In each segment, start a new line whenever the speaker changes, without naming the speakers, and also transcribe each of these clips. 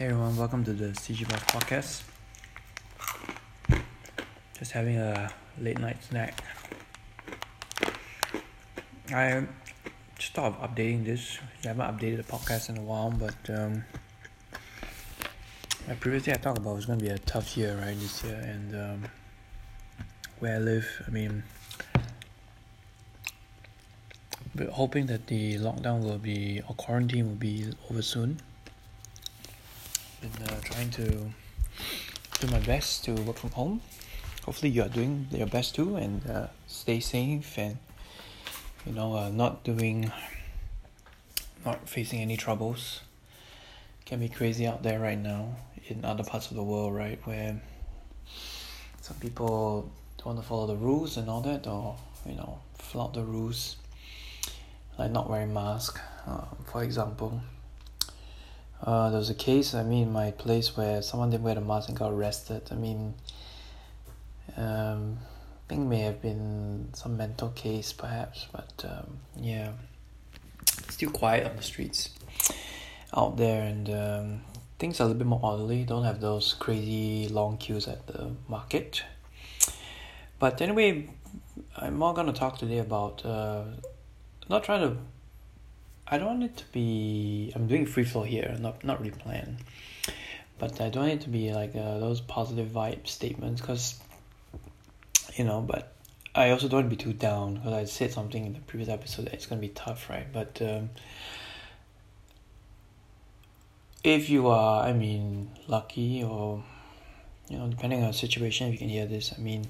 Hey everyone, welcome to the CG Boss Podcast. Just having a late night snack. I just thought of updating this. I haven't updated the podcast in a while, but um, previously I talked about it was going to be a tough year, right, this year, and um, where I live, I mean, we're hoping that the lockdown will be, or quarantine will be over soon been uh, trying to do my best to work from home. Hopefully, you are doing your best too, and uh, stay safe and you know uh, not doing, not facing any troubles. Can be crazy out there right now in other parts of the world, right? Where some people don't want to follow the rules and all that, or you know, flout the rules, like not wearing mask, uh, for example uh, there was a case, I mean, in my place where someone didn't wear the mask and got arrested. I mean, um, I think may have been some mental case perhaps, but um, yeah, still quiet on the streets out there, and um, things are a little bit more orderly. Don't have those crazy long queues at the market. But anyway, I'm more gonna talk today about uh, not trying to I don't want it to be. I'm doing free flow here, not not really planned, but I don't want it to be like uh, those positive vibe statements, cause you know. But I also don't want to be too down, because I said something in the previous episode that it's gonna be tough, right? But um, if you are, I mean, lucky or you know, depending on the situation, if you can hear this, I mean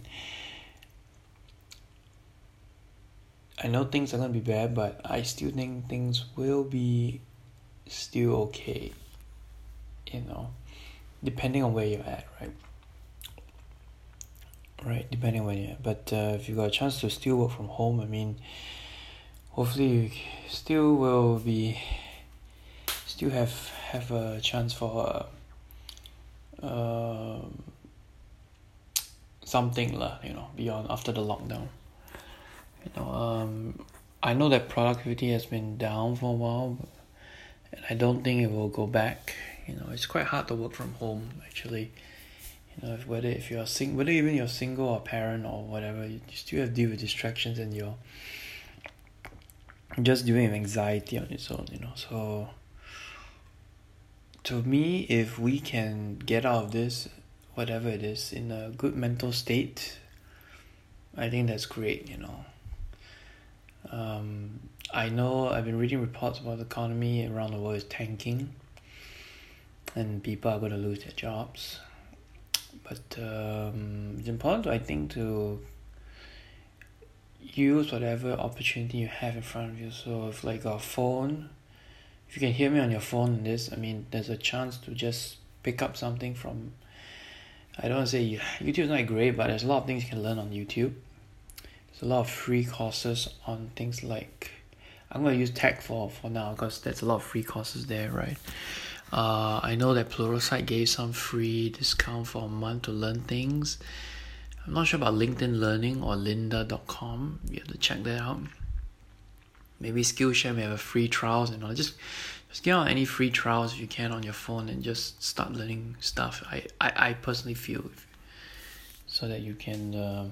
I know things are gonna be bad, but I still think things will be still okay. You know, depending on where you're at, right? Right, depending on where you're at. But uh, if you got a chance to still work from home, I mean, hopefully you still will be, still have have a chance for uh, um, something lah, you know, beyond after the lockdown you know um I know that productivity has been down for a while and I don't think it will go back. You know it's quite hard to work from home actually. You know if, whether if you're sing whether even you're single or parent or whatever you, still have to deal with distractions and you're just dealing with anxiety on its own you know. So to me if we can get out of this whatever it is in a good mental state I think that's great you know um, I know I've been reading reports about the economy around the world is tanking, and people are going to lose their jobs. But um, it's important, I think, to use whatever opportunity you have in front of you. So if like a phone, if you can hear me on your phone in this, I mean, there's a chance to just pick up something from. I don't say YouTube's not great, but there's a lot of things you can learn on YouTube a lot of free courses on things like I'm to use tech for for now because there's a lot of free courses there, right? Uh, I know that Pluralsight gave some free discount for a month to learn things. I'm not sure about LinkedIn Learning or lynda.com. You have to check that out. Maybe Skillshare may have a free trials and all. Just just get on any free trials if you can on your phone and just start learning stuff. I, I, I personally feel so that you can uh,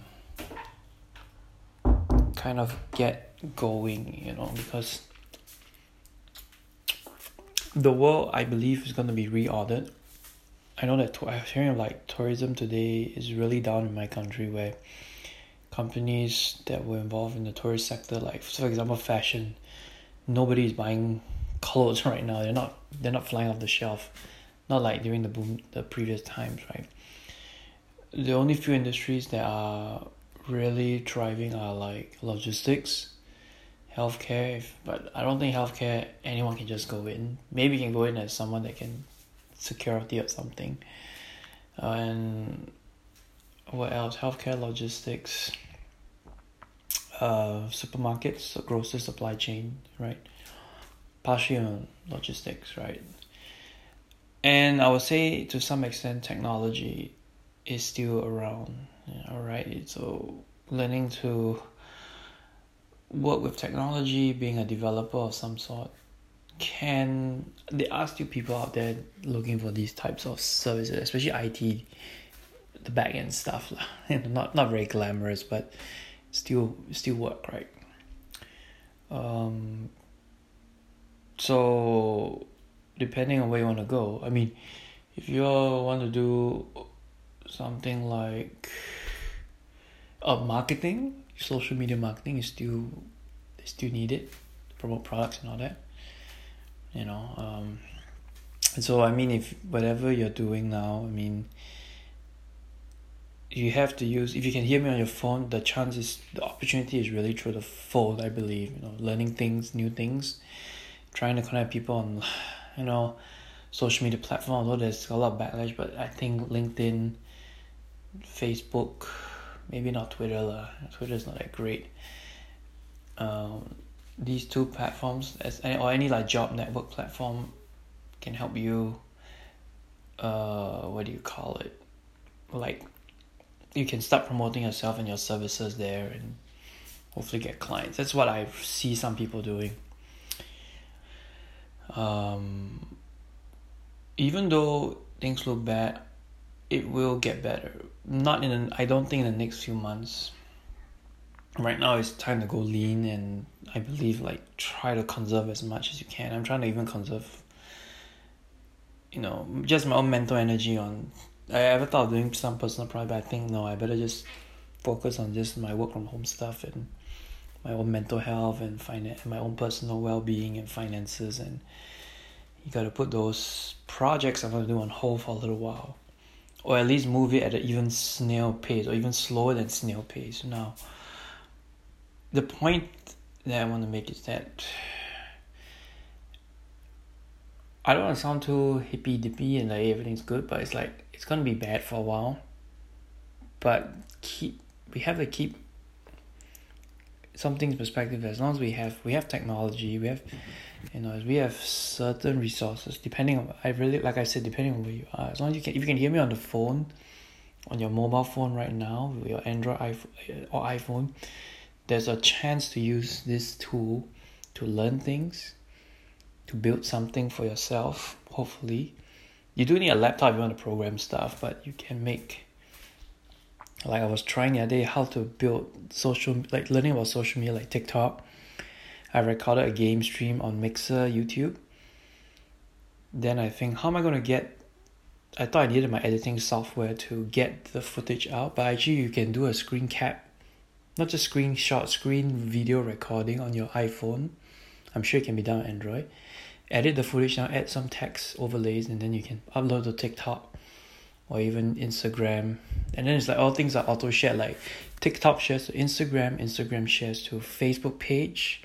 kind of get going, you know, because the world I believe is to be reordered. I know that I was hearing like tourism today is really down in my country where companies that were involved in the tourist sector, like for example fashion, nobody is buying clothes right now. They're not they're not flying off the shelf, not like during the boom the previous times, right? The only few industries that are really thriving are like logistics, healthcare. If, but I don't think healthcare anyone can just go in. Maybe you can go in as someone that can security or something. Uh, and what else? Healthcare, logistics, uh, supermarkets, grocery supply chain, right? Partially on logistics, right? And I would say to some extent, technology is still around all right so learning to work with technology being a developer of some sort can there are still people out there looking for these types of services, especially IT, the back end stuff not not very glamorous, but still still work right. Um. So, depending on where you want to go, I mean, if you want to do something like uh, marketing, social media marketing is still still needed to promote products and all that you know um and so I mean if whatever you're doing now I mean you have to use if you can hear me on your phone the chances the opportunity is really through the phone I believe you know learning things new things trying to connect people on you know social media platform although there's a lot of backlash but I think LinkedIn Facebook maybe not Twitter lah Twitter is not that great. Um these two platforms as or any like job network platform can help you uh what do you call it? Like you can start promoting yourself and your services there and hopefully get clients. That's what i see some people doing. Um even though things look bad it will get better not in an, i don't think in the next few months right now it's time to go lean and I believe like try to conserve as much as you can. I'm trying to even conserve you know, just my own mental energy on I ever thought of doing some personal project, but I think no, I better just focus on just my work from home stuff and my own mental health and finance my own personal well being and finances and you gotta put those projects I'm gonna do on hold for a little while. Or at least move it at an even snail pace or even slower than snail pace now the point that I want to make is that I don't want to sound too hippy dippy and like everything's good, but it's like it's gonna be bad for a while. But keep we have to keep something's perspective as long as we have we have technology, we have you know, as we have certain resources depending on I really like I said, depending on where you are. As long as you can if you can hear me on the phone, on your mobile phone right now, your Android iPhone uh, or iPhone, there's a chance to use this tool to learn things, to build something for yourself, hopefully. You do need a laptop if you want to program stuff, but you can make like I was trying the other day how to build social like learning about social media like TikTok. I recorded a game stream on Mixer YouTube. Then I think how am I gonna get I thought I needed my editing software to get the footage out, but actually you can do a screen cap not just screenshot, screen video recording on your iPhone. I'm sure it can be done on Android. Edit the footage now, add some text overlays, and then you can upload to TikTok or even Instagram. And then it's like all things are auto shared. Like TikTok shares to Instagram, Instagram shares to Facebook page,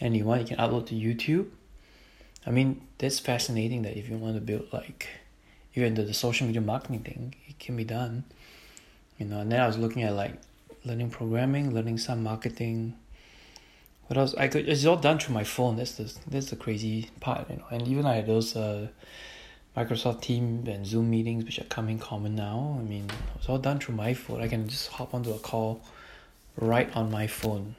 and you want you can upload to YouTube. I mean, that's fascinating that if you want to build like you're into the social media marketing thing, it can be done. You know, and then I was looking at like learning programming, learning some marketing. What else? I could. It's all done through my phone. That's the that's the crazy part, you know. And even I had those uh, Microsoft Team and Zoom meetings, which are coming common now. I mean, it's all done through my phone. I can just hop onto a call right on my phone.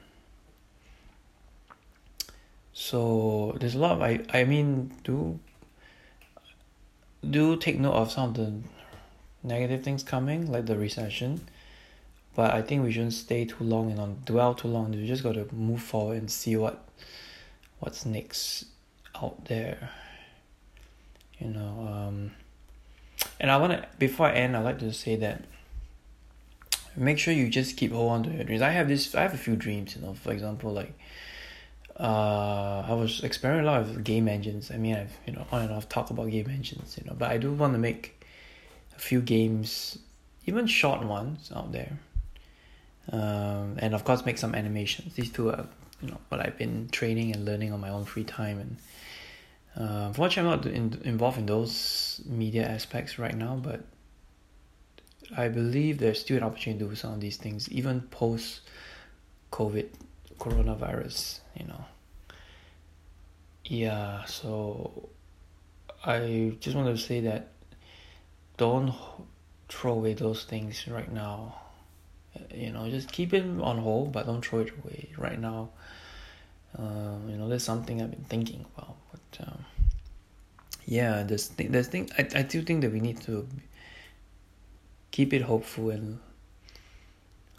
So there's a lot of I I mean do do take note of some of the negative things coming, like the recession but I think we shouldn't stay too long and on dwell too long. We just got to move forward and see what what's next out there. You know, um, and I want to before I end, i'd like to say that make sure you just keep hold on to your dreams. I have this. I have a few dreams. You know, for example, like uh, I was experimenting a lot with game engines. I mean, I've you know on and off talk about game engines. You know, but I do want to make a few games, even short ones out there um, and of course make some animations. These two are you know what I've been training and learning on my own free time and. Uh, unfortunately, I'm not in, involved in those media aspects right now, but I believe there's still an opportunity to do some of these things, even post COVID coronavirus, you know. Yeah, so I just want to say that don't throw away those things right now you know just keep it on hold but don't throw it away right now uh, you know that's something i've been thinking about but um, yeah, there's th- there's thing I I do think that we need to keep it hopeful and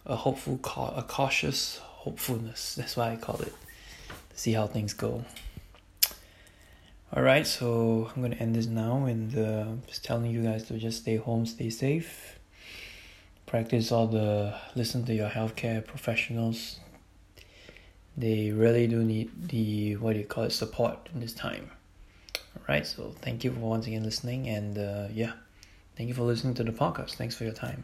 a hopeful ca- a cautious hopefulness. That's why I call it. See how things go. All right, so I'm gonna end this now and uh, just telling you guys to just stay home, stay safe. Practice all the listen to your healthcare professionals. They really do need the what do you call it support in this time. Right, so thank you for once again listening, and uh, yeah, thank you for listening to the podcast. Thanks for your time.